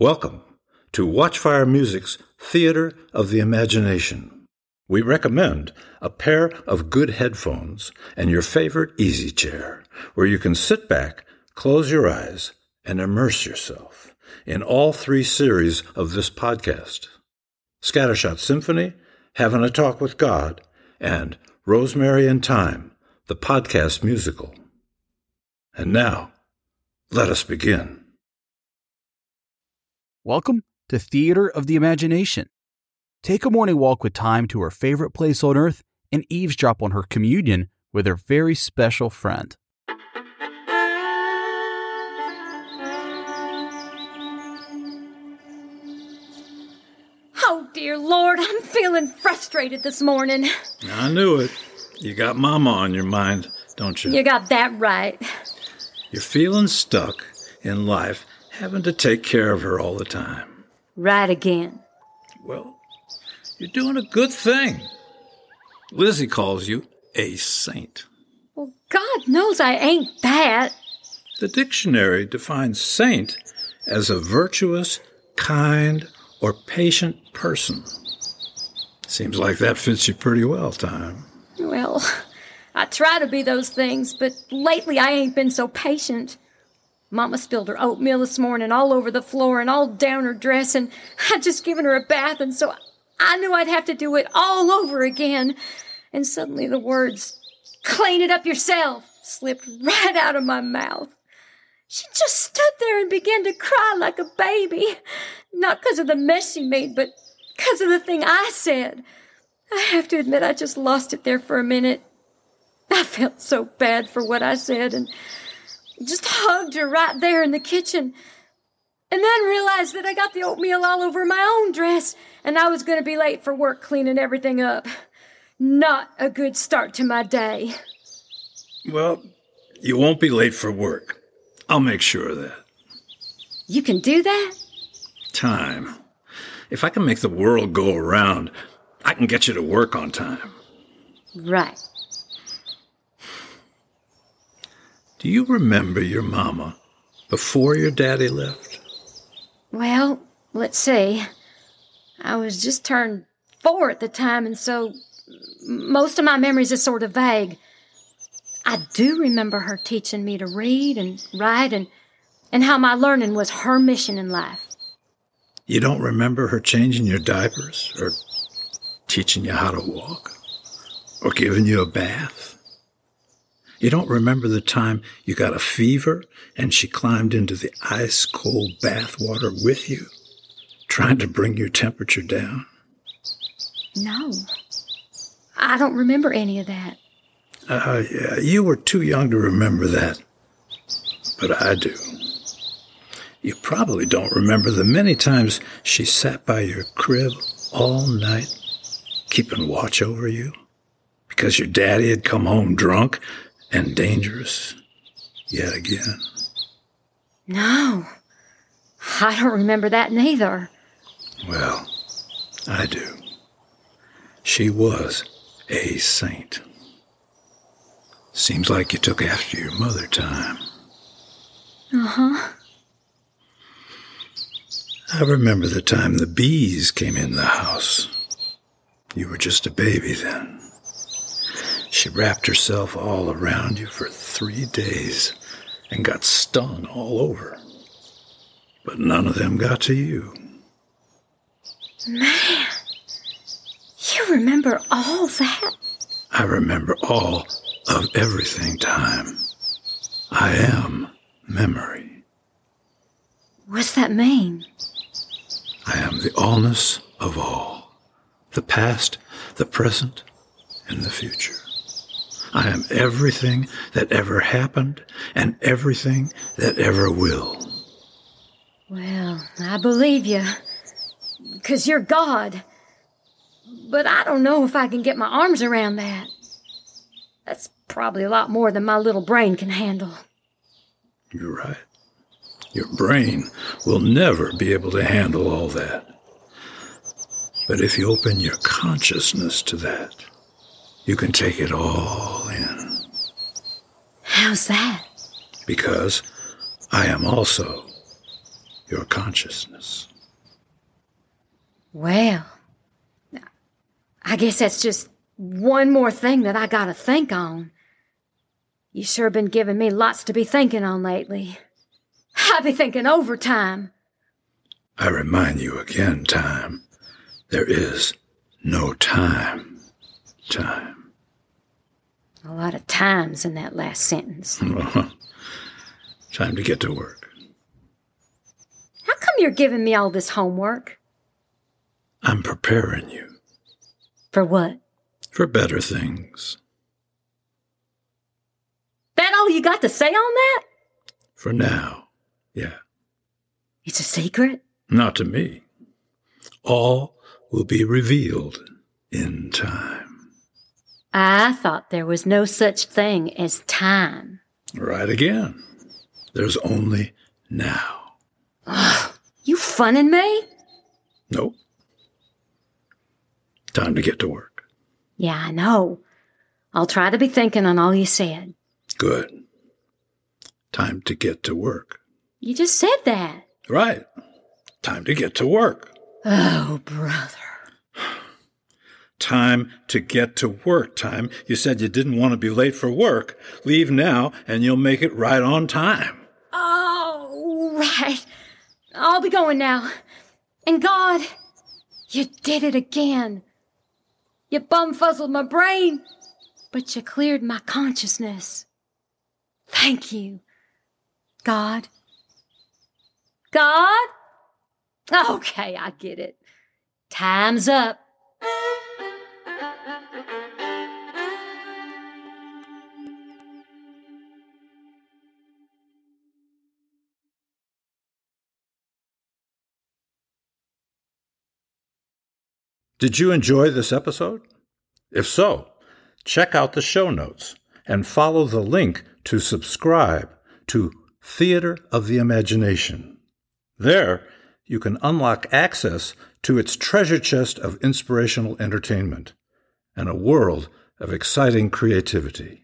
Welcome to Watchfire Music's Theater of the Imagination. We recommend a pair of good headphones and your favorite easy chair where you can sit back, close your eyes, and immerse yourself in all three series of this podcast Scattershot Symphony, Having a Talk with God, and Rosemary and Thyme, the podcast musical. And now, let us begin. Welcome to Theater of the Imagination. Take a morning walk with Thyme to her favorite place on earth and eavesdrop on her communion with her very special friend. Oh, dear Lord, I'm feeling frustrated this morning. I knew it. You got Mama on your mind, don't you? You got that right. You're feeling stuck in life, having to take care of her all the time. Right again. Well, you're doing a good thing. Lizzie calls you a saint. Well, God knows I ain't that. The dictionary defines saint as a virtuous, kind, or patient person. Seems like that fits you pretty well, Thyme. Well, I try to be those things, but lately I ain't been so patient. Mama spilled her oatmeal this morning all over the floor and all down her dress, and I'd just given her a bath, and so I knew I'd have to do it all over again. And suddenly the words, clean it up yourself, slipped right out of my mouth. She just stood there and began to cry like a baby. Not because of the mess she made, but because of the thing I said. I have to admit, I just lost it there for a minute. I felt so bad for what I said and just hugged her right there in the kitchen. And then realized that I got the oatmeal all over my own dress and I was going to be late for work cleaning everything up. Not a good start to my day. Well, you won't be late for work. I'll make sure of that. You can do that? Thyme. If I can make the world go around, I can get you to work on time. Right. Do you remember your mama before your daddy left? Well, let's see. I was just turned four at the time, and so most of my memories are sort of vague. I do remember her teaching me to read and write and, and how my learning was her mission in life. You don't remember her changing your diapers or teaching you how to walk or giving you a bath? You don't remember the time you got a fever and she climbed into the ice cold bath water with you, trying to bring your temperature down? No. I don't remember any of that. Uh, yeah, you were too young to remember that. But I do. You probably don't remember the many times she sat by your crib all night, keeping watch over you, because your daddy had come home drunk and dangerous yet again. No. I don't remember that neither. Well, I do. She was a saint. Seems like you took after your mother, Thyme. Uh huh. I remember the time the bees came in the house. You were just a baby then. She wrapped herself all around you for three days and got stung all over. But none of them got to you. Man, you remember all that? I remember all of everything, Thyme. I am memory. What's that mean? I am the allness of all the past, the present, and the future. I am everything that ever happened and everything that ever will. Well, I believe you. Because you're God. But I don't know if I can get my arms around that. That's probably a lot more than my little brain can handle. You're right. Your brain will never be able to handle all that. But if you open your consciousness to that, you can take it all. How's that? Because I am also your consciousness. Well, I guess that's just one more thing that I gotta think on. You sure been giving me lots to be thinking on lately. I be thinking overtime. I remind you again, Thyme. There is no time. Time. A lot of times in that last sentence. time to get to work. How come you're giving me all this homework? I'm preparing you. For what? For better things. That all you got to say on that? For now, yeah. It's a secret? Not to me. All will be revealed in time. I thought there was no such thing as time. Right again. There's only now. Ugh, you funning me? Nope. Time to get to work. Yeah, I know. I'll try to be thinking on all you said. Good. Time to get to work. You just said that. Right. Time to get to work. Oh, brother. Time to get to work. Thyme. You said you didn't want to be late for work. Leave now and you'll make it right on time. Oh, right. I'll be going now. And God, you did it again. You bumfuzzled my brain, but you cleared my consciousness. Thank you, God. God? Okay, I get it. Time's up. Did you enjoy this episode? If so, check out the show notes and follow the link to subscribe to Theater of the Imagination. There, you can unlock access to its treasure chest of inspirational entertainment and a world of exciting creativity.